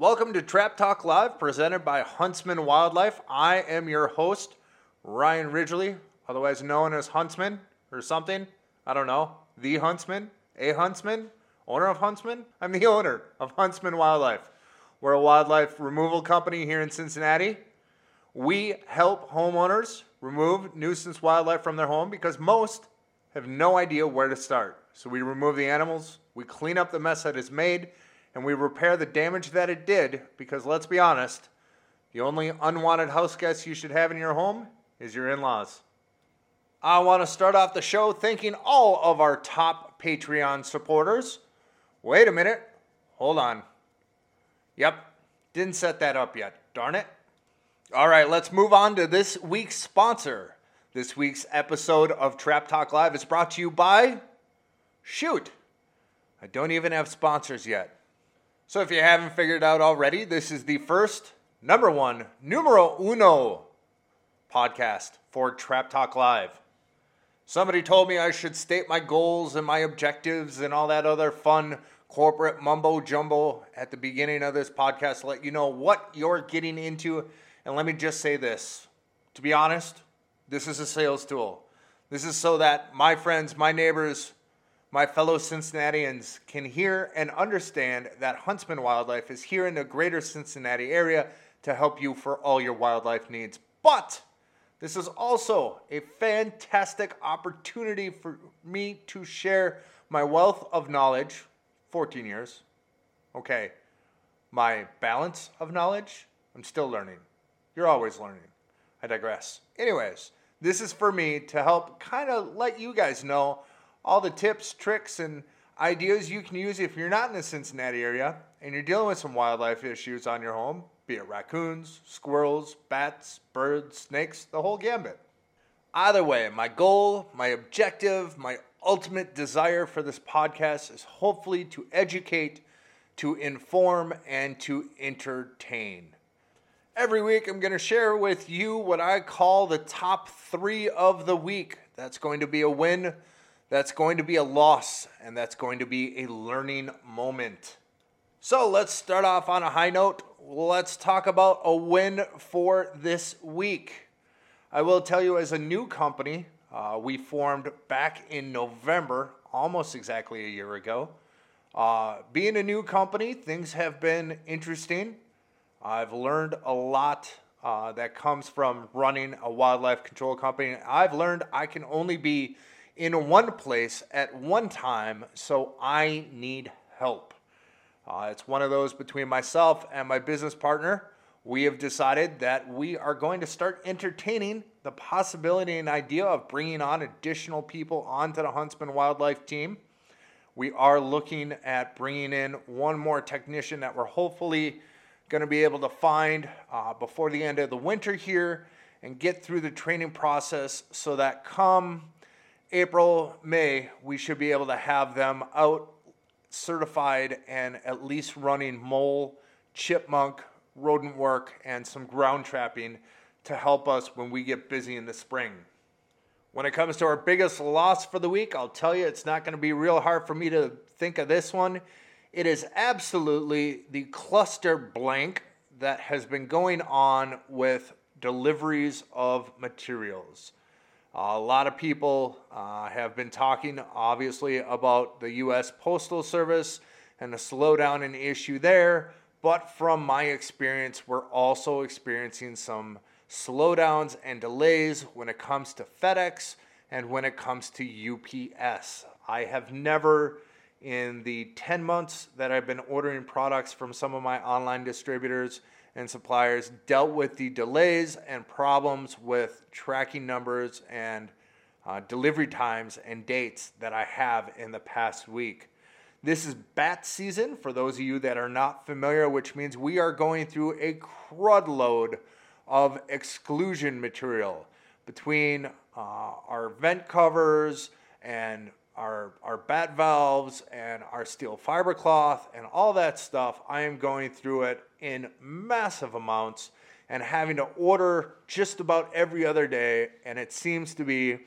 Welcome to Trap Talk Live, presented by Huntsman Wildlife. I am your host, Ryan Ridgely, otherwise known as Huntsman or something. I don't know. The Huntsman? A Huntsman? Owner of Huntsman? I'm the owner of Huntsman Wildlife. We're a wildlife removal company here in Cincinnati. We help homeowners remove nuisance wildlife from their home because most have no idea where to start. So we remove the animals, we clean up the mess that is made, and we repair the damage that it did because let's be honest, the only unwanted house guest you should have in your home is your in laws. I want to start off the show thanking all of our top Patreon supporters. Wait a minute. Hold on. Yep, didn't set that up yet. Darn it. All right, let's move on to this week's sponsor. This week's episode of Trap Talk Live is brought to you by. Shoot, I don't even have sponsors yet. So if you haven't figured out already, this is the first, number one, numero uno podcast for Trap Talk Live. Somebody told me I should state my goals and my objectives and all that other fun corporate mumbo jumbo at the beginning of this podcast, to let you know what you're getting into. And let me just say this to be honest, this is a sales tool. This is so that my friends, my neighbors, my fellow Cincinnatians can hear and understand that Huntsman Wildlife is here in the greater Cincinnati area to help you for all your wildlife needs. But this is also a fantastic opportunity for me to share my wealth of knowledge 14 years. Okay, my balance of knowledge, I'm still learning. You're always learning. I digress. Anyways, this is for me to help kind of let you guys know all the tips, tricks, and ideas you can use if you're not in the Cincinnati area and you're dealing with some wildlife issues on your home, be it raccoons, squirrels, bats, birds, snakes, the whole gambit. Either way, my goal, my objective, my ultimate desire for this podcast is hopefully to educate, to inform, and to entertain. Every week, I'm going to share with you what I call the top three of the week. That's going to be a win, that's going to be a loss, and that's going to be a learning moment. So let's start off on a high note let's talk about a win for this week. I will tell you, as a new company, uh, we formed back in November, almost exactly a year ago. Uh, being a new company, things have been interesting. I've learned a lot uh, that comes from running a wildlife control company. I've learned I can only be in one place at one time, so I need help. Uh, it's one of those between myself and my business partner. We have decided that we are going to start entertaining the possibility and idea of bringing on additional people onto the Huntsman Wildlife team. We are looking at bringing in one more technician that we're hopefully going to be able to find uh, before the end of the winter here and get through the training process so that come April, May, we should be able to have them out certified and at least running mole, chipmunk, rodent work, and some ground trapping to help us when we get busy in the spring. When it comes to our biggest loss for the week, I'll tell you it's not going to be real hard for me to think of this one. It is absolutely the cluster blank that has been going on with deliveries of materials. A lot of people uh, have been talking, obviously, about the U.S. Postal Service and the slowdown and issue there. But from my experience, we're also experiencing some slowdowns and delays when it comes to FedEx and when it comes to UPS. I have never, in the 10 months that I've been ordering products from some of my online distributors, and suppliers dealt with the delays and problems with tracking numbers and uh, delivery times and dates that I have in the past week. This is bat season for those of you that are not familiar, which means we are going through a crud load of exclusion material between uh, our vent covers and our, our bat valves and our steel fiber cloth and all that stuff. I am going through it in massive amounts and having to order just about every other day. And it seems to be,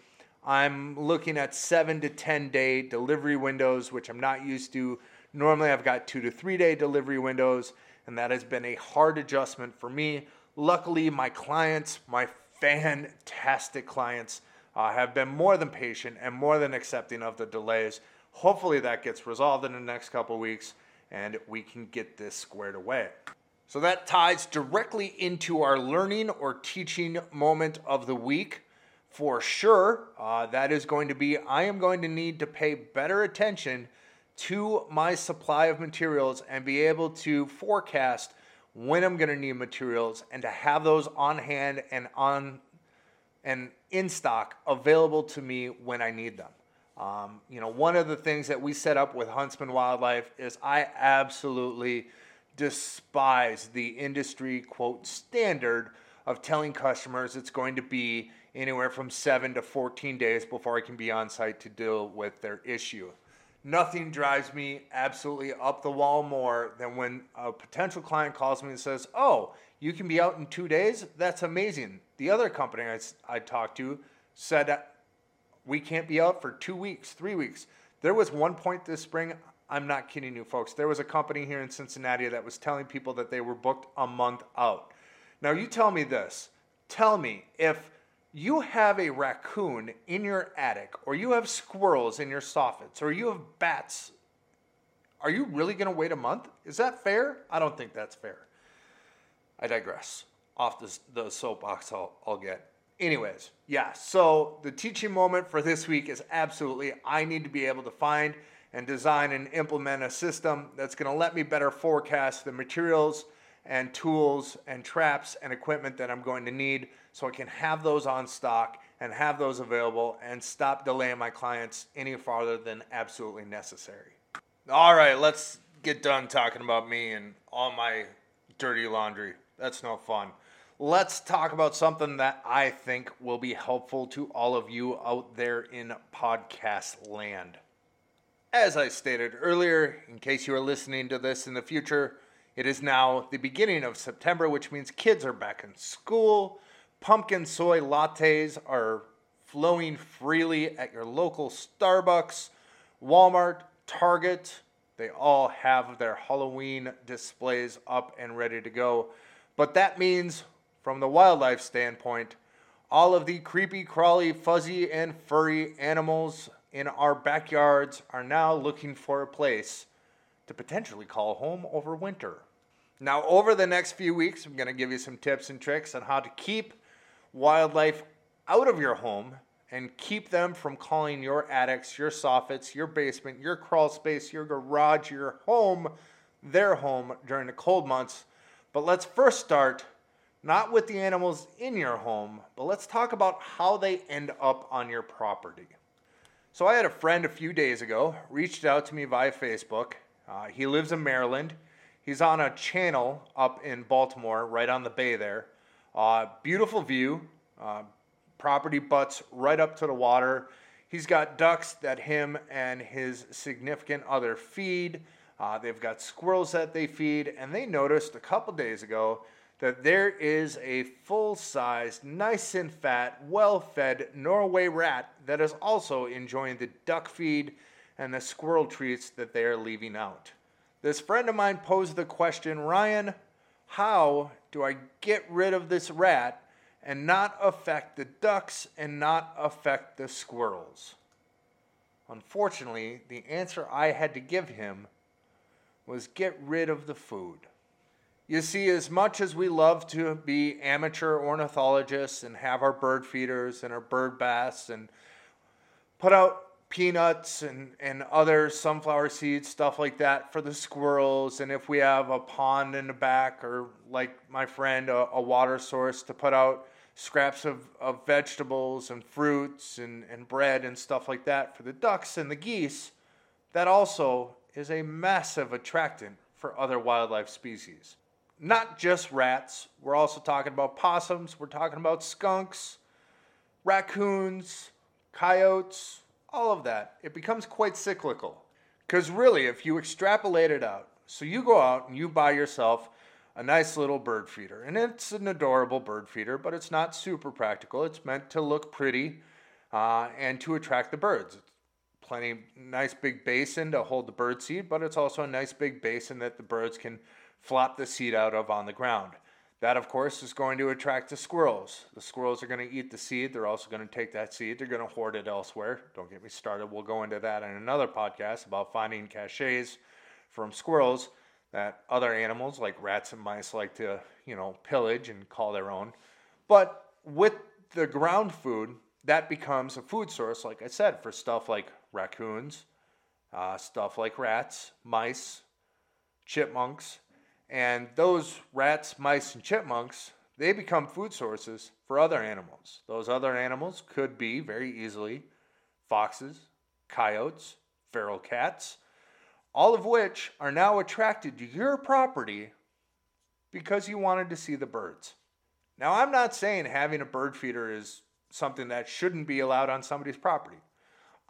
I'm looking at seven to 10 day delivery windows, which I'm not used to Normally, I've got two to three day delivery windows, and that has been a hard adjustment for me. Luckily, my clients, my fantastic clients, uh, have been more than patient and more than accepting of the delays. Hopefully, that gets resolved in the next couple weeks and we can get this squared away. So that ties directly into our learning or teaching moment of the week. For sure, uh, that is going to be I am going to need to pay better attention to my supply of materials and be able to forecast when I'm going to need materials and to have those on hand and on and in stock available to me when I need them. Um, you know, one of the things that we set up with Huntsman Wildlife is I absolutely despise the industry quote standard of telling customers it's going to be anywhere from 7 to 14 days before I can be on site to deal with their issue. Nothing drives me absolutely up the wall more than when a potential client calls me and says, "Oh, you can be out in 2 days? That's amazing." The other company I, I talked to said we can't be out for two weeks, three weeks. There was one point this spring, I'm not kidding you, folks. There was a company here in Cincinnati that was telling people that they were booked a month out. Now, you tell me this. Tell me if you have a raccoon in your attic, or you have squirrels in your soffits, or you have bats, are you really going to wait a month? Is that fair? I don't think that's fair. I digress. Off the, the soapbox I'll, I'll get. Anyways, yeah, so the teaching moment for this week is absolutely I need to be able to find and design and implement a system that's going to let me better forecast the materials and tools and traps and equipment that I'm going to need so I can have those on stock and have those available and stop delaying my clients any farther than absolutely necessary. All right, let's get done talking about me and all my dirty laundry. That's no fun let's talk about something that I think will be helpful to all of you out there in podcast land. As I stated earlier, in case you are listening to this in the future, it is now the beginning of September, which means kids are back in school. Pumpkin soy lattes are flowing freely at your local Starbucks, Walmart, Target. They all have their Halloween displays up and ready to go. But that means from the wildlife standpoint, all of the creepy, crawly, fuzzy, and furry animals in our backyards are now looking for a place to potentially call home over winter. Now, over the next few weeks, I'm going to give you some tips and tricks on how to keep wildlife out of your home and keep them from calling your attics, your soffits, your basement, your crawl space, your garage, your home, their home during the cold months. But let's first start not with the animals in your home, but let's talk about how they end up on your property. So, I had a friend a few days ago reached out to me via Facebook. Uh, he lives in Maryland. He's on a channel up in Baltimore, right on the bay there. Uh, beautiful view. Uh, property butts right up to the water. He's got ducks that him and his significant other feed. Uh, they've got squirrels that they feed, and they noticed a couple days ago that there is a full sized, nice and fat, well fed Norway rat that is also enjoying the duck feed and the squirrel treats that they are leaving out. This friend of mine posed the question Ryan, how do I get rid of this rat and not affect the ducks and not affect the squirrels? Unfortunately, the answer I had to give him was get rid of the food. You see, as much as we love to be amateur ornithologists and have our bird feeders and our bird baths and put out peanuts and, and other sunflower seeds, stuff like that for the squirrels, and if we have a pond in the back or like my friend, a, a water source to put out scraps of, of vegetables and fruits and, and bread and stuff like that for the ducks and the geese, that also is a massive attractant for other wildlife species not just rats. We're also talking about possums, we're talking about skunks, raccoons, coyotes, all of that. It becomes quite cyclical. Because really, if you extrapolate it out, so you go out and you buy yourself a nice little bird feeder, and it's an adorable bird feeder, but it's not super practical. It's meant to look pretty uh, and to attract the birds. Plenty nice big basin to hold the bird seed, but it's also a nice big basin that the birds can flop the seed out of on the ground. That, of course, is going to attract the squirrels. The squirrels are going to eat the seed. They're also going to take that seed. They're going to hoard it elsewhere. Don't get me started. We'll go into that in another podcast about finding caches from squirrels that other animals like rats and mice like to, you know, pillage and call their own. But with the ground food, that becomes a food source, like I said, for stuff like raccoons, uh, stuff like rats, mice, chipmunks, and those rats, mice, and chipmunks, they become food sources for other animals. Those other animals could be very easily foxes, coyotes, feral cats, all of which are now attracted to your property because you wanted to see the birds. Now, I'm not saying having a bird feeder is something that shouldn't be allowed on somebody's property.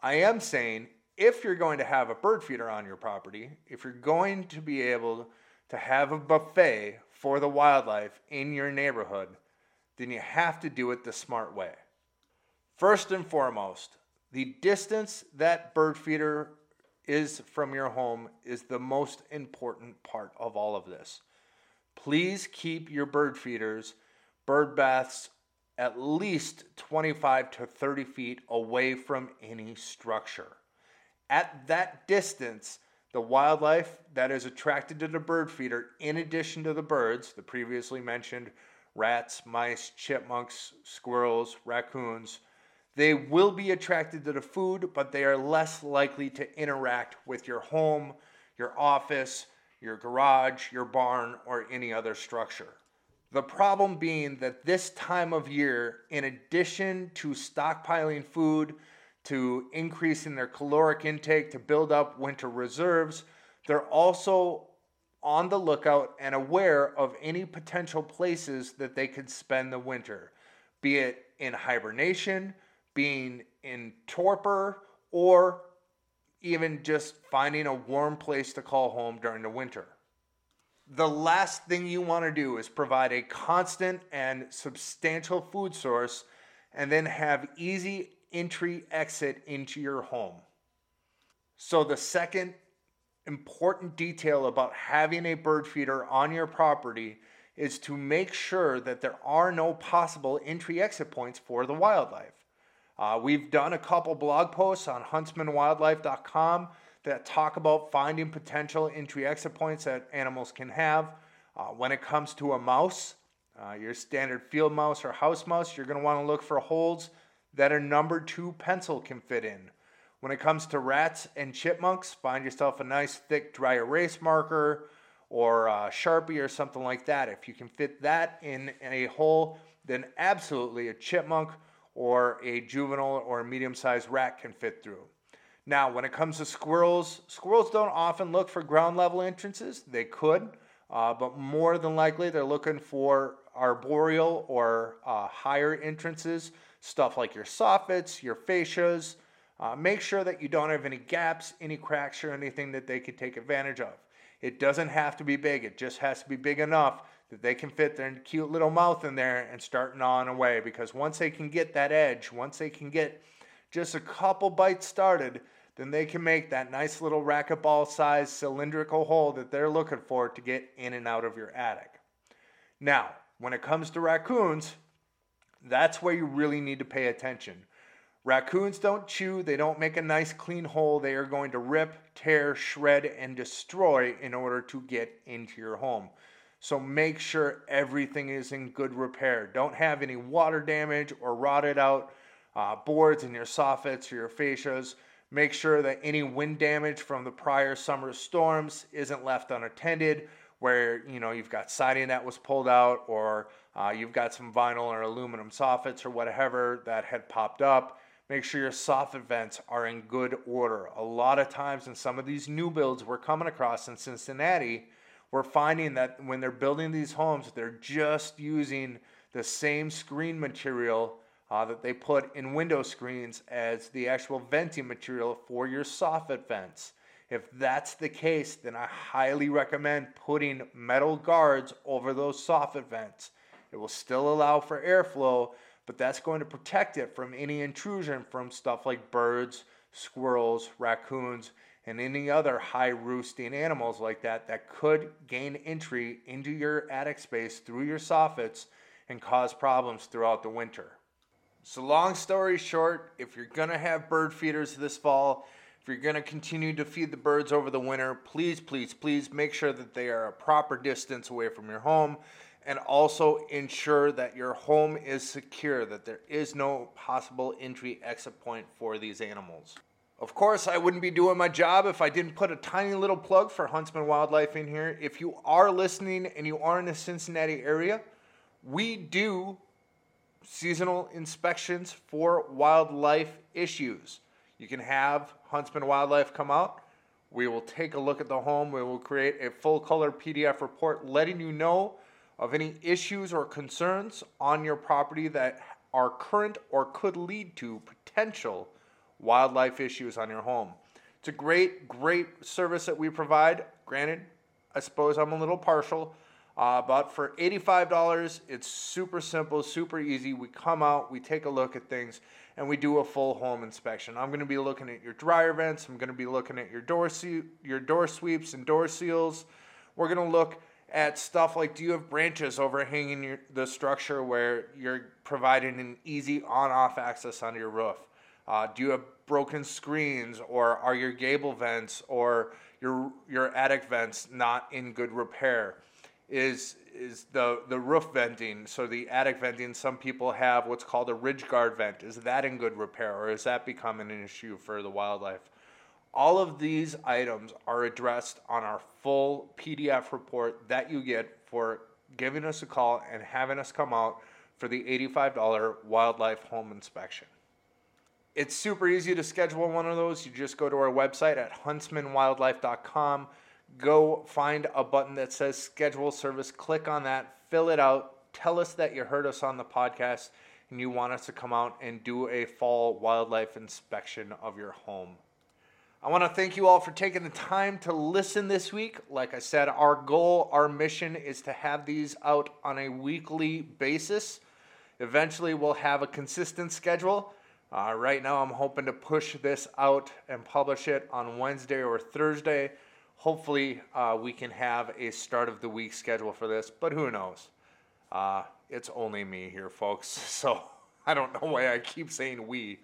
I am saying if you're going to have a bird feeder on your property, if you're going to be able to have a buffet for the wildlife in your neighborhood, then you have to do it the smart way. First and foremost, the distance that bird feeder is from your home is the most important part of all of this. Please keep your bird feeders, bird baths at least 25 to 30 feet away from any structure. At that distance, the wildlife that is attracted to the bird feeder, in addition to the birds, the previously mentioned rats, mice, chipmunks, squirrels, raccoons, they will be attracted to the food, but they are less likely to interact with your home, your office, your garage, your barn, or any other structure. The problem being that this time of year, in addition to stockpiling food, to increasing their caloric intake to build up winter reserves. They're also on the lookout and aware of any potential places that they could spend the winter, be it in hibernation, being in torpor, or even just finding a warm place to call home during the winter. The last thing you want to do is provide a constant and substantial food source and then have easy entry exit into your home. So, the second important detail about having a bird feeder on your property is to make sure that there are no possible entry exit points for the wildlife. Uh, we've done a couple blog posts on huntsmanwildlife.com that talk about finding potential entry exit points that animals can have. Uh, when it comes to a mouse, uh, your standard field mouse or house mouse, you're going to want to look for holes that a number two pencil can fit in. When it comes to rats and chipmunks, find yourself a nice thick dry erase marker or a Sharpie or something like that. If you can fit that in a hole, then absolutely a chipmunk or a juvenile or medium sized rat can fit through. Now, when it comes to squirrels, squirrels don't often look for ground level entrances. They could, uh, but more than likely they're looking for arboreal or uh, higher entrances stuff like your soffits, your fascias. Uh, make sure that you don't have any gaps, any cracks, or anything that they could take advantage of. It doesn't have to be big, it just has to be big enough that they can fit their cute little mouth in there and start gnawing away. Because once they can get that edge, once they can get just a couple bites started, then they can make that nice little racquetball sized cylindrical hole that they're looking for to get in and out of your attic. Now, when it comes to raccoons, that's where you really need to pay attention. Raccoons don't chew, they don't make a nice clean hole. They are going to rip, tear, shred, and destroy in order to get into your home. So make sure everything is in good repair. Don't have any water damage or rotted out uh, boards in your soffits or your fascias. Make sure that any wind damage from the prior summer storms isn't left unattended, where you know you've got siding that was pulled out or uh, you've got some vinyl or aluminum soffits or whatever that had popped up. Make sure your soffit vents are in good order. A lot of times in some of these new builds we're coming across in Cincinnati, we're finding that when they're building these homes, they're just using the same screen material uh, that they put in window screens as the actual venting material for your soffit vents. If that's the case, then I highly recommend putting metal guards over those soffit vents it will still allow for airflow, but that's going to protect it from any intrusion from stuff like birds, squirrels, raccoons, and any other high roosting animals like that that could gain entry into your attic space through your soffits and cause problems throughout the winter. So, long story short, if you're gonna have bird feeders this fall, if you're gonna continue to feed the birds over the winter, please, please, please make sure that they are a proper distance away from your home and also ensure that your home is secure, that there is no possible entry exit point for these animals. Of course, I wouldn't be doing my job if I didn't put a tiny little plug for Huntsman Wildlife in here. If you are listening and you are in the Cincinnati area, we do seasonal inspections for wildlife issues. You can have Huntsman Wildlife come out. We will take a look at the home. We will create a full color PDF report letting you know of any issues or concerns on your property that are current or could lead to potential wildlife issues on your home. It's a great, great service that we provide. Granted, I suppose I'm a little partial, uh, but for $85, it's super simple, super easy. We come out, we take a look at things, and we do a full home inspection. I'm going to be looking at your dryer vents. I'm going to be looking at your door, se- your door sweeps and door seals. We're going to look at stuff like do you have branches overhanging your, the structure where you're providing an easy on-off access on your roof? Uh, do you have broken screens, or are your gable vents or your your attic vents not in good repair? Is is the the roof venting? So the attic venting, some people have what's called a ridge guard vent. Is that in good repair, or is that becoming an issue for the wildlife? All of these items are addressed on our full PDF report that you get for giving us a call and having us come out for the $85 wildlife home inspection. It's super easy to schedule one of those. You just go to our website at huntsmanwildlife.com, go find a button that says schedule service, click on that, fill it out, tell us that you heard us on the podcast and you want us to come out and do a fall wildlife inspection of your home. I want to thank you all for taking the time to listen this week. Like I said, our goal, our mission is to have these out on a weekly basis. Eventually, we'll have a consistent schedule. Uh, right now, I'm hoping to push this out and publish it on Wednesday or Thursday. Hopefully, uh, we can have a start of the week schedule for this, but who knows? Uh, it's only me here, folks, so I don't know why I keep saying we.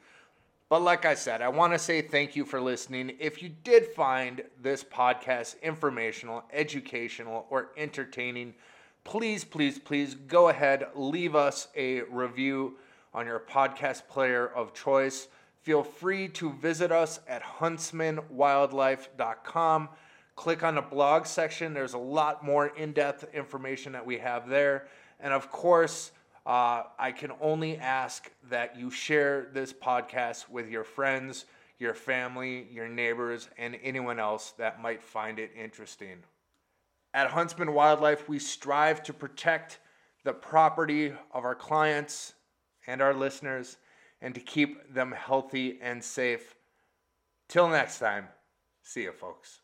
But like I said, I want to say thank you for listening. If you did find this podcast informational, educational, or entertaining, please, please, please go ahead, leave us a review on your podcast player of choice. Feel free to visit us at huntsmanwildlife.com. Click on the blog section. There's a lot more in depth information that we have there. And of course, uh, I can only ask that you share this podcast with your friends, your family, your neighbors, and anyone else that might find it interesting. At Huntsman Wildlife, we strive to protect the property of our clients and our listeners and to keep them healthy and safe. Till next time, see you, folks.